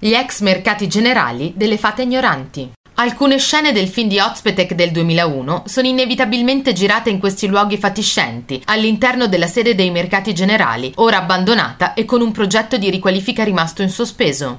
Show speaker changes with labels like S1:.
S1: Gli ex mercati generali delle fate ignoranti. Alcune scene del film di Ozpetek del 2001 sono inevitabilmente girate in questi luoghi fatiscenti, all'interno della sede dei mercati generali, ora abbandonata e con un progetto di riqualifica rimasto in sospeso.